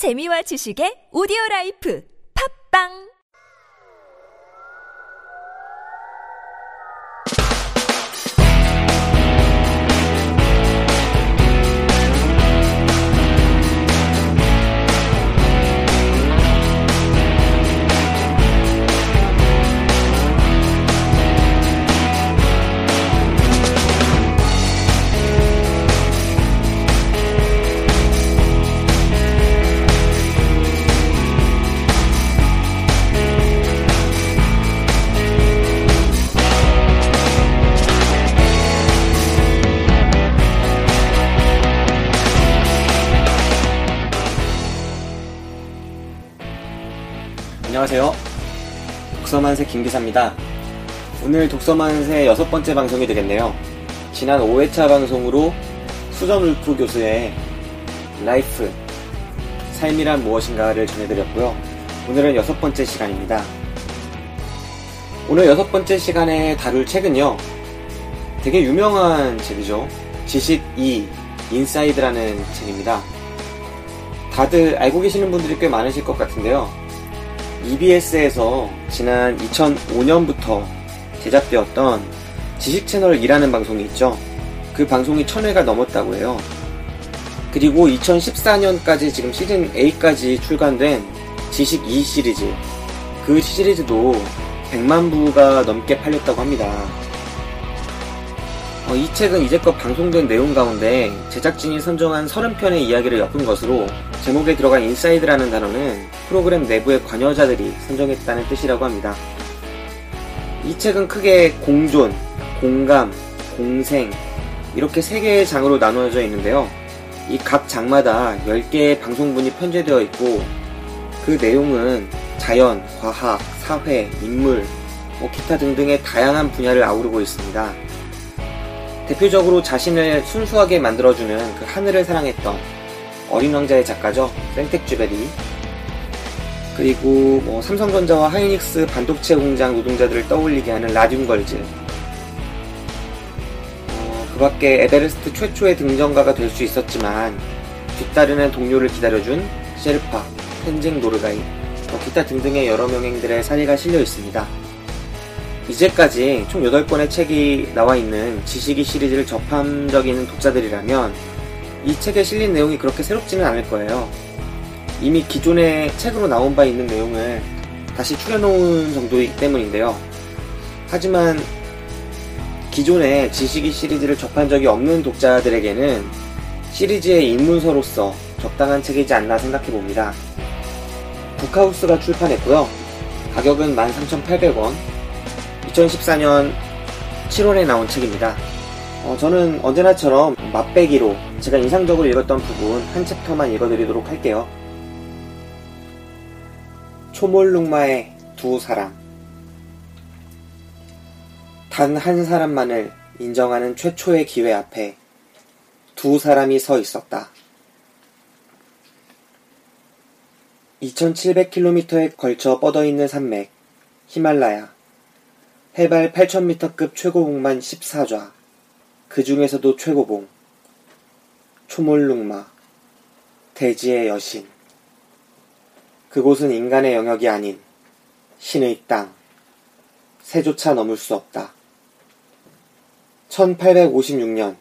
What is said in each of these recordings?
재미와 지식의 오디오 라이프. 팝빵 안녕하세요. 독서만세 김기사입니다. 오늘 독서만세 여섯 번째 방송이 되겠네요. 지난 5회차 방송으로 수전 울프 교수의 라이프, 삶이란 무엇인가를 전해드렸고요. 오늘은 여섯 번째 시간입니다. 오늘 여섯 번째 시간에 다룰 책은요. 되게 유명한 책이죠. 지식e 인사이드라는 책입니다. 다들 알고 계시는 분들이 꽤 많으실 것 같은데요. EBS에서 지난 2005년부터 제작되었던 지식 채널 이라는 방송이 있죠. 그 방송이 1000회가 넘었다고 해요. 그리고 2014년까지 지금 시즌 8까지 출간된 지식 2 시리즈. 그 시리즈도 100만 부가 넘게 팔렸다고 합니다. 어, 이 책은 이제껏 방송된 내용 가운데 제작진이 선정한 30편의 이야기를 엮은 것으로 제목에 들어간 인사이드라는 단어는 프로그램 내부의 관여자들이 선정했다는 뜻이라고 합니다. 이 책은 크게 공존, 공감, 공생 이렇게 세 개의 장으로 나누어져 있는데요. 이 각 장마다 10개의 방송분이 편제되어 있고 그 내용은 자연, 과학, 사회, 인물, 뭐 기타 등등의 다양한 분야를 아우르고 있습니다. 대표적으로 자신을 순수하게 만들어주는 그 하늘을 사랑했던 어린 왕자의 작가죠. 생텍쥐베리. 그리고 뭐 삼성전자와 하이닉스 반도체 공장 노동자들을 떠올리게 하는 라듐 걸즈. 어, 그 밖에 에베레스트 최초의 등정가가 될 수 있었지만 뒤따르는 동료를 기다려준 셰르파, 텐징 노르가이, 뭐 기타 등등의 여러 명행들의 사례가 실려 있습니다. 이제까지 총 8권의 책이 나와 있는 지식이 시리즈를 접한 적이 있는 독자들이라면 이 책에 실린 내용이 그렇게 새롭지는 않을 거예요. 이미 기존의 책으로 나온 바 있는 내용을 다시 추려놓은 정도이기 때문인데요. 하지만 기존의 지식이 시리즈를 접한 적이 없는 독자들에게는 시리즈의 입문서로서 적당한 책이지 않나 생각해 봅니다. 북하우스가 출판했고요. 가격은 13,800원. 2014년 7월에 나온 책입니다. 어, 저는 언제나처럼 맛배기로 제가 인상적으로 읽었던 부분 한 챕터만 읽어드리도록 할게요. 초몰룩마의 두 사람. 단 한 사람만을 인정하는 최초의 기회 앞에 두 사람이 서 있었다. 2700km에 걸쳐 뻗어 있는 산맥, 히말라야. 해발 8000m급 최고봉만 14좌. 그 중에서도 최고봉. 초몰룩마. 대지의 여신. 그곳은 인간의 영역이 아닌 신의 땅. 새조차 넘을 수 없다. 1856년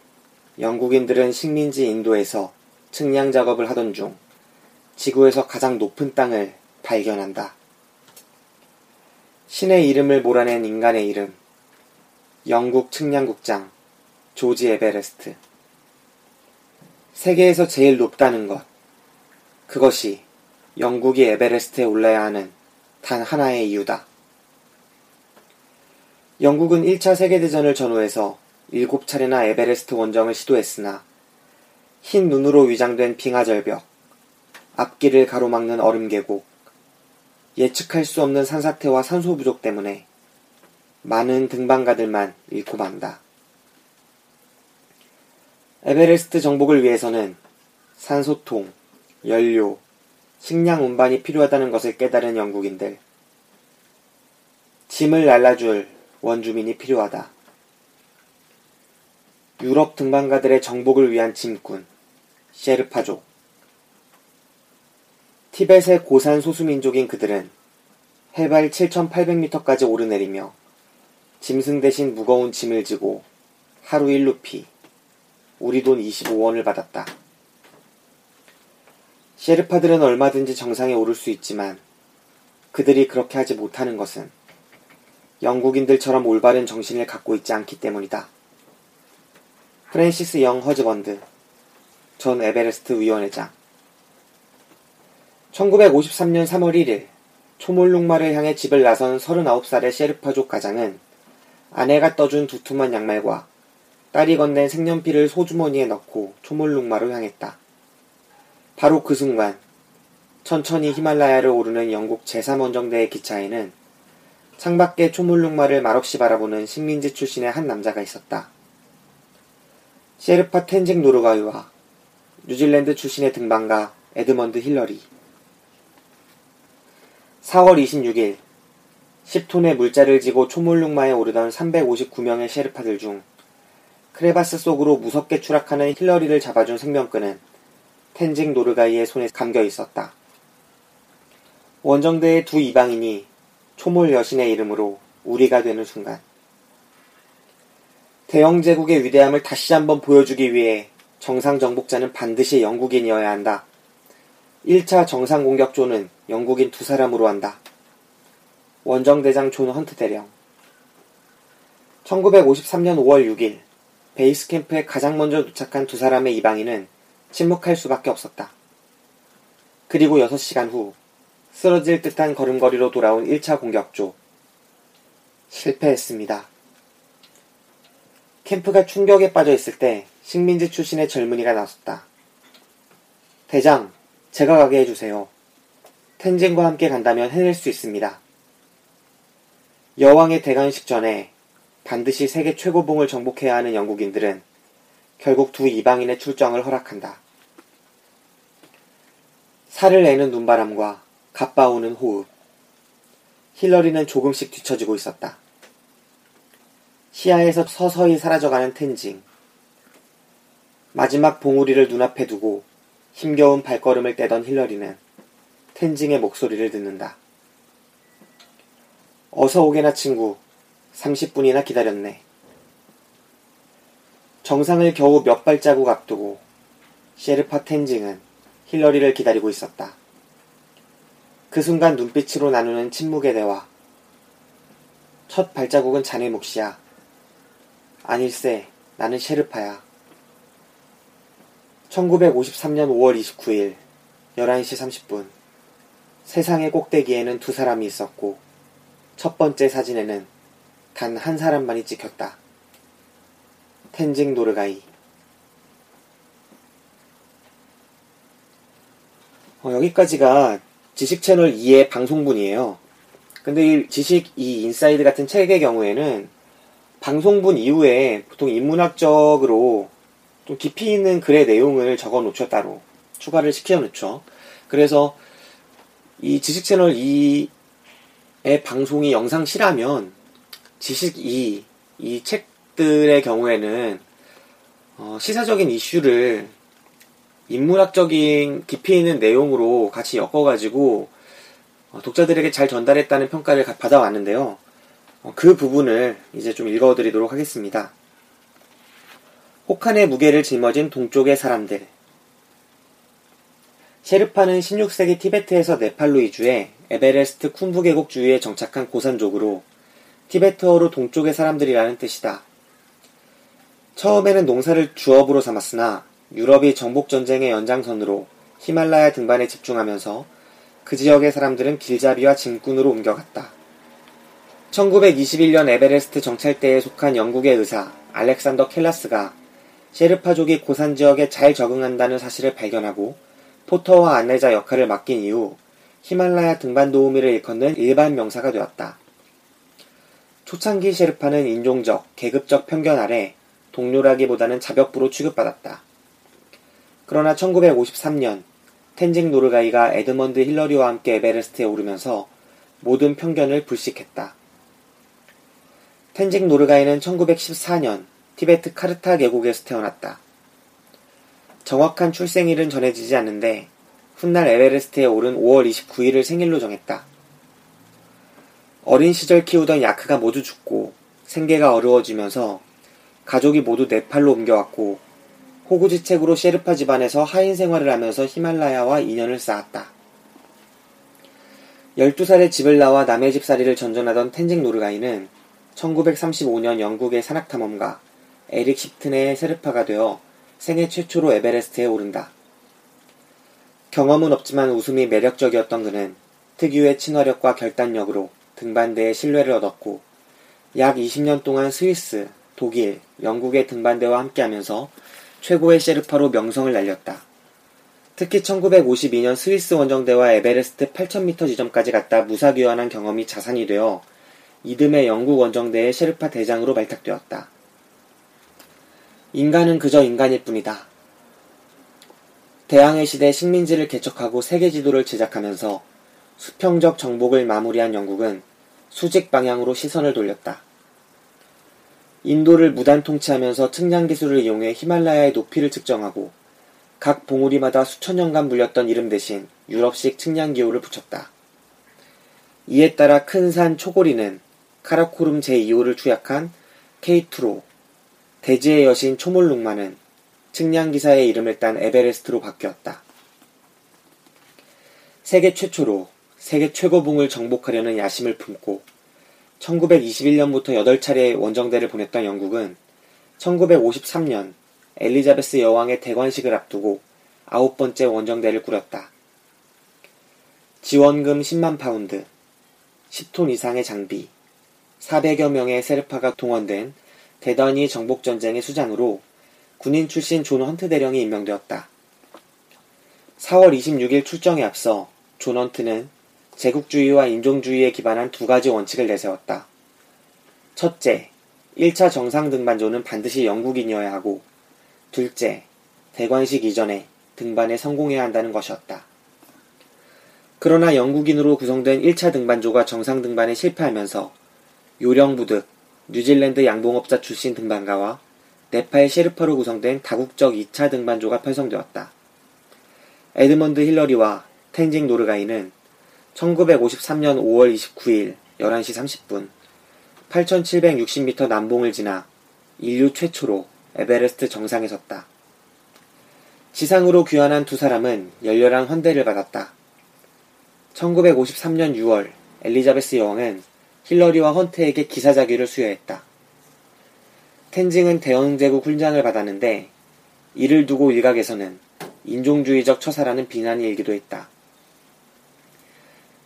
영국인들은 식민지 인도에서 측량 작업을 하던 중 지구에서 가장 높은 땅을 발견한다. 신의 이름을 몰아낸 인간의 이름. 영국 측량국장 조지 에베레스트. 세계에서 제일 높다는 것. 그것이 영국이 에베레스트에 올라야 하는 단 하나의 이유다. 영국은 1차 세계대전을 전후해서 7차례나 에베레스트 원정을 시도했으나 흰 눈으로 위장된 빙하절벽, 앞길을 가로막는 얼음 계곡, 예측할 수 없는 산사태와 산소 부족 때문에 많은 등반가들만 잃고 만다. 에베레스트 정복을 위해서는 산소통, 연료, 식량 운반이 필요하다는 것을 깨달은 영국인들. 짐을 날라줄 원주민이 필요하다. 유럽 등반가들의 정복을 위한 짐꾼, 셰르파족. 티벳의 고산 소수민족인 그들은 해발 7,800m까지 오르내리며 짐승 대신 무거운 짐을 지고 하루 1루피, 우리 돈 25원을 받았다. 셰르파들은 얼마든지 정상에 오를 수 있지만 그들이 그렇게 하지 못하는 것은 영국인들처럼 올바른 정신을 갖고 있지 않기 때문이다. 프랜시스 영 허즈번드, 전 에베레스트 위원회장 1953년 3월 1일 초모룽마를 향해 집을 나선 39살의 셰르파족 가장은 아내가 떠준 두툼한 양말과 딸이 건넨 색연필을 속주머니에 넣고 초모룽마로 향했다. 바로 그 순간 천천히 히말라야를 오르는 영국 제3원정대의 기차에는 창밖에 초모룽마를 말없이 바라보는 식민지 출신의 한 남자가 있었다. 셰르파 텐징 노르가이와 뉴질랜드 출신의 등반가 에드먼드 힐러리. 4월 26일 10톤의 물자를 지고 초모룽마에 오르던 359명의 셰르파들 중 크레바스 속으로 무섭게 추락하는 힐러리를 잡아준 생명끈은 텐징 노르가이의 손에 감겨 있었다. 원정대의 두 이방인이 초몰 여신의 이름으로 우리가 되는 순간 대영 제국의 위대함을 다시 한번 보여주기 위해 정상 정복자는 반드시 영국인이어야 한다. 1차 정상 공격조는 영국인 두 사람으로 한다. 원정대장 존 헌트 대령 1953년 5월 6일 베이스 캠프에 가장 먼저 도착한 두 사람의 이방인은 침묵할 수밖에 없었다. 그리고 6시간 후 쓰러질 듯한 걸음걸이로 돌아온 1차 공격조. 실패했습니다. 캠프가 충격에 빠져 있을 때 식민지 출신의 젊은이가 나섰다. 대장, 제가 가게 해주세요. 텐진과 함께 간다면 해낼 수 있습니다. 여왕의 대관식 전에 반드시 세계 최고봉을 정복해야 하는 영국인들은 결국 두 이방인의 출정을 허락한다. 살을 내는 눈바람과 가빠오는 호흡. 힐러리는 조금씩 뒤처지고 있었다. 시야에서 서서히 사라져가는 텐징. 마지막 봉우리를 눈앞에 두고 힘겨운 발걸음을 떼던 힐러리는 텐징의 목소리를 듣는다. 어서 오게나 친구. 30분이나 기다렸네. 정상을 겨우 몇 발자국 앞두고 셰르파 텐징은 힐러리를 기다리고 있었다. 그 순간 눈빛으로 나누는 침묵의 대화. 첫 발자국은 자네 몫이야. 아닐세, 나는 셰르파야. 1953년 5월 29일, 11시 30분. 세상의 꼭대기에는 두 사람이 있었고, 첫 번째 사진에는 단 한 사람만이 찍혔다. 텐징 노르가이. 어, 여기까지가 지식 채널 e의 방송분이에요. 근데 이 지식 e inside 같은 책의 경우에는 방송분 이후에 보통 인문학적으로 좀 깊이 있는 글의 내용을 적어 놓죠, 따로. 추가를 시켜 놓죠. 그래서 이 지식 채널 2의 방송이 영상시라면 지식 2, 이 책들의 경우에는 어, 시사적인 이슈를 인문학적인 깊이 있는 내용으로 같이 엮어가지고 어, 독자들에게 잘 전달했다는 평가를 받아왔는데요. 어, 그 부분을 이제 좀 읽어드리도록 하겠습니다. 혹한의 무게를 짊어진 동쪽의 사람들. 셰르파는 16세기 티베트에서 네팔로 이주해 에베레스트 쿤부 계곡 주위에 정착한 고산족으로 티베트어로 동쪽의 사람들이라는 뜻이다. 처음에는 농사를 주업으로 삼았으나 유럽이 정복전쟁의 연장선으로 히말라야 등반에 집중하면서 그 지역의 사람들은 길잡이와 짐꾼으로 옮겨갔다. 1921년 에베레스트 정찰대에 속한 영국의 의사 알렉산더 켈라스가 셰르파족이 고산 지역에 잘 적응한다는 사실을 발견하고 포터와 안내자 역할을 맡긴 이후 히말라야 등반 도우미를 일컫는 일반 명사가 되었다. 초창기 셰르파는 인종적, 계급적 편견 아래 동료라기보다는 잡역부로 취급받았다. 그러나 1953년 텐징 노르가이가 에드먼드 힐러리와 함께 에베레스트에 오르면서 모든 편견을 불식했다. 텐징 노르가이는 1914년 티베트 카르타 계곡에서 태어났다. 정확한 출생일은 전해지지 않는데 훗날 에베레스트에 오른 5월 29일을 생일로 정했다. 어린 시절 키우던 야크가 모두 죽고 생계가 어려워지면서 가족이 모두 네팔로 옮겨왔고 호구지책으로 셰르파 집안에서 하인 생활을 하면서 히말라야와 인연을 쌓았다. 12살에 집을 나와 남의 집살이를 전전하던 텐징 노르가이는 1935년 영국의 산악탐험가 에릭 십튼의 세르파가 되어 생애 최초로 에베레스트에 오른다. 경험은 없지만 웃음이 매력적이었던 그는 특유의 친화력과 결단력으로 등반대의 신뢰를 얻었고 약 20년 동안 스위스, 독일, 영국의 등반대와 함께하면서 최고의 셰르파로 명성을 날렸다. 특히 1952년 스위스 원정대와 에베레스트 8,000m 지점까지 갔다 무사귀환한 경험이 자산이 되어 이듬해 영국 원정대의 셰르파 대장으로 발탁되었다. 인간은 그저 인간일 뿐이다. 대항해 시대 식민지를 개척하고 세계 지도를 제작하면서 수평적 정복을 마무리한 영국은 수직 방향으로 시선을 돌렸다. 인도를 무단 통치하면서 측량 기술을 이용해 히말라야의 높이를 측정하고 각 봉우리마다 수천 년간 물렸던 이름 대신 유럽식 측량 기호를 붙였다. 이에 따라 큰 산 초고리는 카라코름 제2호를 투약한 케이투로, 대지의 여신 초몰룩마는 측량 기사의 이름을 딴 에베레스트로 바뀌었다. 세계 최초로 세계 최고봉을 정복하려는 야심을 품고 1921년부터 8차례 원정대를 보냈던 영국은 1953년 엘리자베스 여왕의 대관식을 앞두고 아홉 번째 원정대를 꾸렸다. 지원금 10만 파운드, 10톤 이상의 장비, 400여 명의 셰르파가 동원된 대단위 정복전쟁의 수장으로 군인 출신 존 헌트 대령이 임명되었다. 4월 26일 출정에 앞서 존 헌트는 제국주의와 인종주의에 기반한 두 가지 원칙을 내세웠다. 첫째, 1차 정상 등반조는 반드시 영국인이어야 하고, 둘째, 대관식 이전에 등반에 성공해야 한다는 것이었다. 그러나 영국인으로 구성된 1차 등반조가 정상 등반에 실패하면서 요령부득 뉴질랜드 양봉업자 출신 등반가와 네팔 셰르파로 구성된 다국적 2차 등반조가 편성되었다. 에드먼드 힐러리와 텐징 노르가이는 1953년 5월 29일 11시 30분 8760m 남봉을 지나 인류 최초로 에베레스트 정상에 섰다. 지상으로 귀환한 두 사람은 열렬한 환대를 받았다. 1953년 6월 엘리자베스 여왕은 힐러리와 헌트에게 기사자귀를 수여했다. 텐징은 대영제국 훈장을 받았는데 이를 두고 일각에서는 인종주의적 처사라는 비난이 일기도 했다.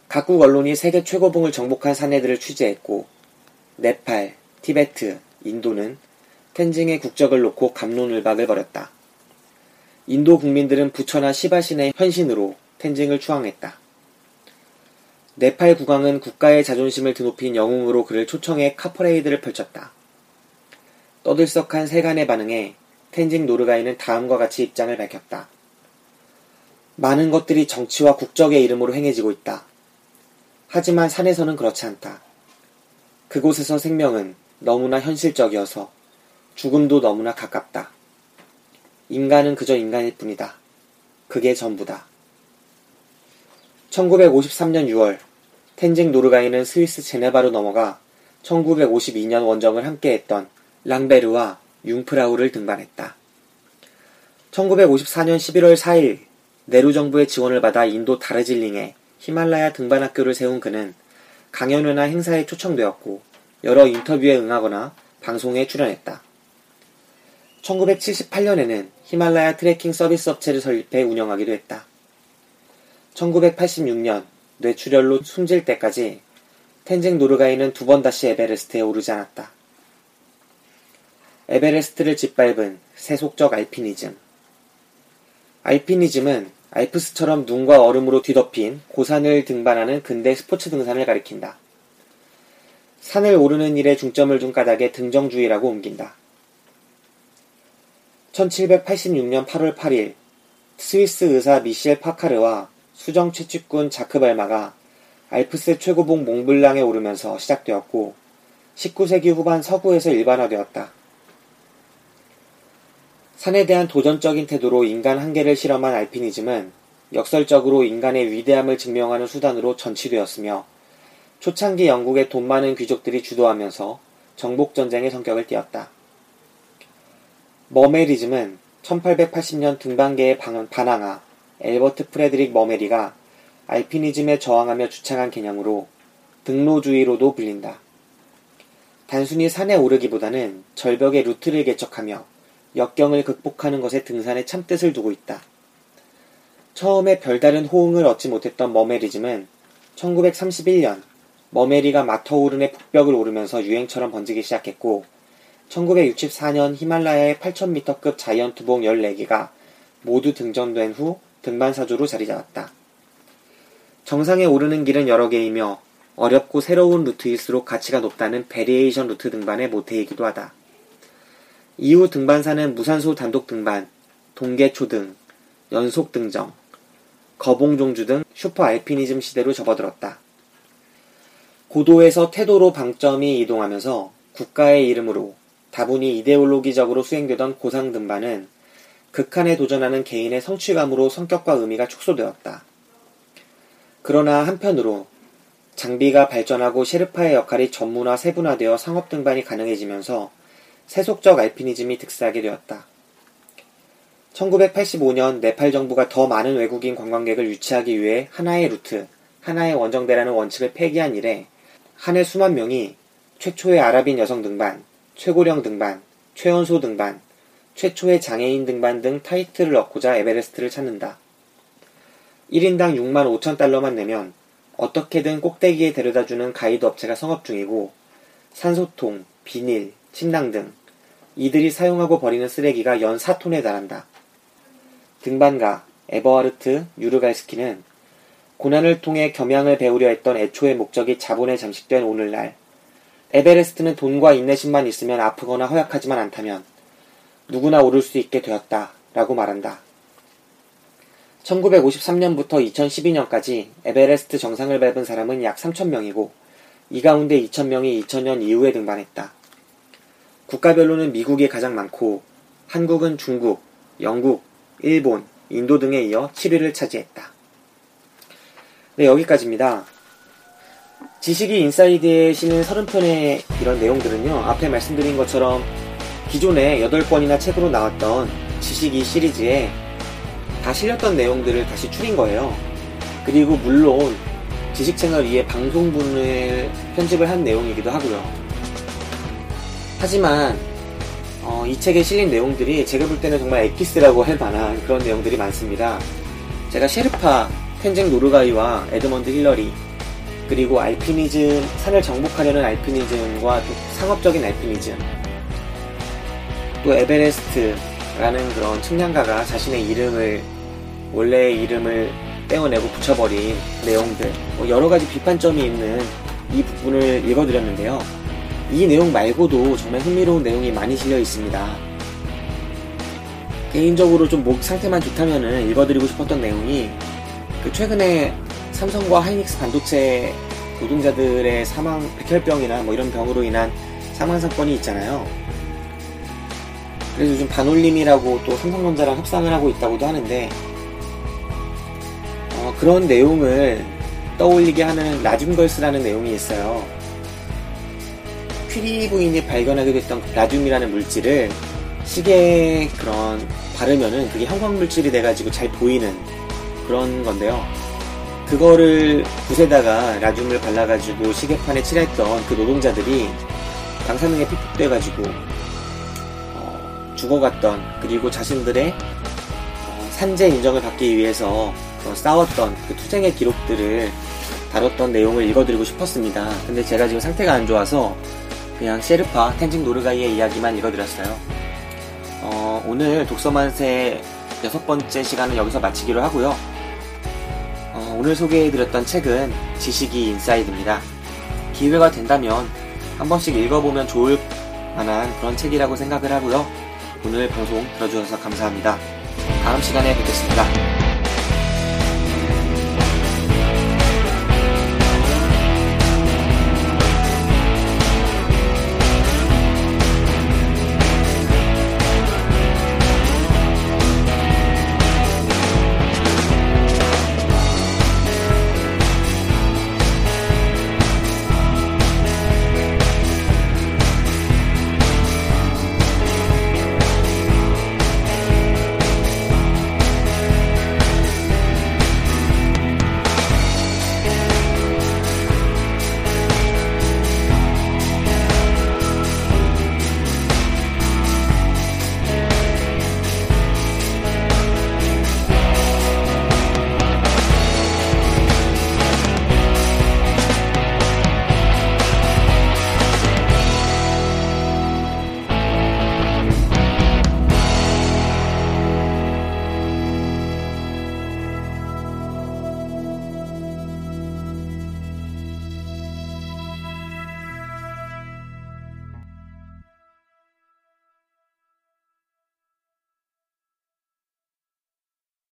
각국 언론이 세계 최고봉을 정복한 사내들을 취재했고 네팔, 티베트, 인도는 텐징의 국적을 놓고 감론을박을 벌였다. 인도 국민들은 부처나 시바신의 헌신으로 텐징을 추앙했다. 네팔 국왕은 국가의 자존심을 드높인 영웅으로 그를 초청해 카퍼레이드를 펼쳤다. 떠들썩한 세간의 반응에 텐징 노르가이는 다음과 같이 입장을 밝혔다. 많은 것들이 정치와 국적의 이름으로 행해지고 있다. 하지만 산에서는 그렇지 않다. 그곳에서 생명은 너무나 현실적이어서 죽음도 너무나 가깝다. 인간은 그저 인간일 뿐이다. 그게 전부다. 1953년 6월 텐징 노르가이는 스위스 제네바로 넘어가 1952년 원정을 함께했던 랑베르와 융프라우를 등반했다. 1954년 11월 4일 네루 정부의 지원을 받아 인도 다르질링에 히말라야 등반 학교를 세운 그는 강연회나 행사에 초청되었고 여러 인터뷰에 응하거나 방송에 출연했다. 1978년에는 히말라야 트레킹 서비스 업체를 설립해 운영하기도 했다. 1986년 뇌출혈로 숨질 때까지 텐징 노르가이는 두 번 다시 에베레스트에 오르지 않았다. 에베레스트를 짓밟은 세속적 알피니즘. 알피니즘은 알프스처럼 눈과 얼음으로 뒤덮인 고산을 등반하는 근대 스포츠 등산을 가리킨다. 산을 오르는 일에 중점을 둔 까닭에 등정주의라고 옮긴다. 1786년 8월 8일 스위스 의사 미셸 파카르와 수정 채취꾼 자크 발마가 알프스 최고봉 몽블랑에 오르면서 시작되었고 19세기 후반 서구에서 일반화되었다. 산에 대한 도전적인 태도로 인간 한계를 실험한 알피니즘은 역설적으로 인간의 위대함을 증명하는 수단으로 전치되었으며 초창기 영국의 돈 많은 귀족들이 주도하면서 정복전쟁의 성격을 띠었다. 머메리즘은 1880년 등반계의 반항아 엘버트 프레드릭 머메리가 알피니즘에 저항하며 주창한 개념으로 등로주의로도 불린다. 단순히 산에 오르기보다는 절벽의 루트를 개척하며 역경을 극복하는 것에 등산에 참뜻을 두고 있다. 처음에 별다른 호응을 얻지 못했던 머메리즘은 1931년 머메리가 마터호른의 북벽을 오르면서 유행처럼 번지기 시작했고 1964년 히말라야의 8,000m급 giant봉 14개가 모두 등정된 후 등반사조로 자리 잡았다. 정상에 오르는 길은 여러 개이며 어렵고 새로운 루트일수록 가치가 높다는 variation 루트 등반의 모태이기도 하다. 이후 등반사는 무산소 단독 등반, 동계 초등, 연속 등정, 거봉종주 등 슈퍼 알피니즘 시대로 접어들었다. 고도에서 태도로 방점이 이동하면서 국가의 이름으로 다분히 이데올로기적으로 수행되던 고상 등반은 극한에 도전하는 개인의 성취감으로 성격과 의미가 축소되었다. 그러나 한편으로 장비가 발전하고 셰르파의 역할이 전문화 세분화되어 상업 등반이 가능해지면서 세속적 알피니즘이 득세하게 되었다. 1985년 네팔 정부가 더 많은 외국인 관광객을 유치하기 위해 하나의 루트, 하나의 원정대라는 원칙을 폐기한 이래 한 해 수만 명이 최초의 아랍인 여성 등반, 최고령 등반, 최연소 등반, 최초의 장애인 등반 등 타이틀을 얻고자 에베레스트를 찾는다. 1인당 6만 5천 달러만 내면 어떻게든 꼭대기에 데려다주는 가이드 업체가 성업 중이고 산소통, 비닐, 침낭 등 이들이 사용하고 버리는 쓰레기가 연 4톤에 달한다. 등반가 에버하르트 유르갈스키는 고난을 통해 겸양을 배우려 했던 애초의 목적이 자본에 잠식된 오늘날 에베레스트는 돈과 인내심만 있으면 아프거나 허약하지만 않다면 누구나 오를 수 있게 되었다 라고 말한다. 1953년부터 2012년까지 에베레스트 정상을 밟은 사람은 약 3,000명이고 이 가운데 2,000명이 2000년 이후에 등반했다. 국가별로는 미국이 가장 많고 한국은 중국, 영국, 일본, 인도 등에 이어 7위를 차지했다. 네, 여기까지입니다. 지식이 인사이드에 실린 30편의 이런 내용들은요, 앞에 말씀드린 것처럼 기존에 8권이나 책으로 나왔던 지식이 시리즈에 다 실렸던 내용들을 다시 추린 거예요. 그리고 물론 지식 채널 위에 방송분을 편집을 한 내용이기도 하고요. 하지만 어, 이 책에 실린 내용들이 제가 볼 때는 정말 엑기스라고 할 만한 그런 내용들이 많습니다. 제가 셰르파, 텐징 노르가이와 에드먼드 힐러리, 그리고 알피니즘, 산을 정복하려는 알피니즘과 또 상업적인 알피니즘, 또 에베레스트라는 그런 측량가가 자신의 이름을, 원래의 이름을 떼어내고 붙여버린 내용들, 뭐 여러 가지 비판점이 있는 이 부분을 읽어드렸는데요. 이 내용 말고도 정말 흥미로운 내용이 많이 실려 있습니다. 개인적으로 좀 목 상태만 좋다면은 읽어드리고 싶었던 내용이 그 최근에 삼성과 하이닉스 반도체 노동자들의 사망, 백혈병이나 뭐 이런 병으로 인한 사망 사건이 있잖아요. 그래서 요즘 반올림이라고 또 삼성전자랑 협상을 하고 있다고도 하는데 어, 그런 내용을 떠올리게 하는 라줌걸스라는 내용이 있어요. 퀴리 부인이 발견하게 됐던 라듐이라는 물질을 시계에 그런 바르면은 그게 형광 물질이 돼가지고 잘 보이는 그런 건데요. 그거를 붓에다가 라듐을 발라가지고 시계판에 칠했던 그 노동자들이 방사능에 피폭돼가지고 어, 죽어갔던 그리고 자신들의 어, 산재 인정을 받기 위해서 싸웠던 그 투쟁의 기록들을 다뤘던 내용을 읽어드리고 싶었습니다. 근데 제가 지금 상태가 안 좋아서 그냥 셰르파 텐징 노르가이의 이야기만 읽어드렸어요. 어, 오늘 독서만세 여섯 번째 시간은 여기서 마치기로 하고요. 어, 오늘 소개해드렸던 책은 지식이 인사이드입니다. 기회가 된다면 한 번씩 읽어보면 좋을 만한 그런 책이라고 생각을 하고요. 오늘 방송 들어주셔서 감사합니다. 다음 시간에 뵙겠습니다.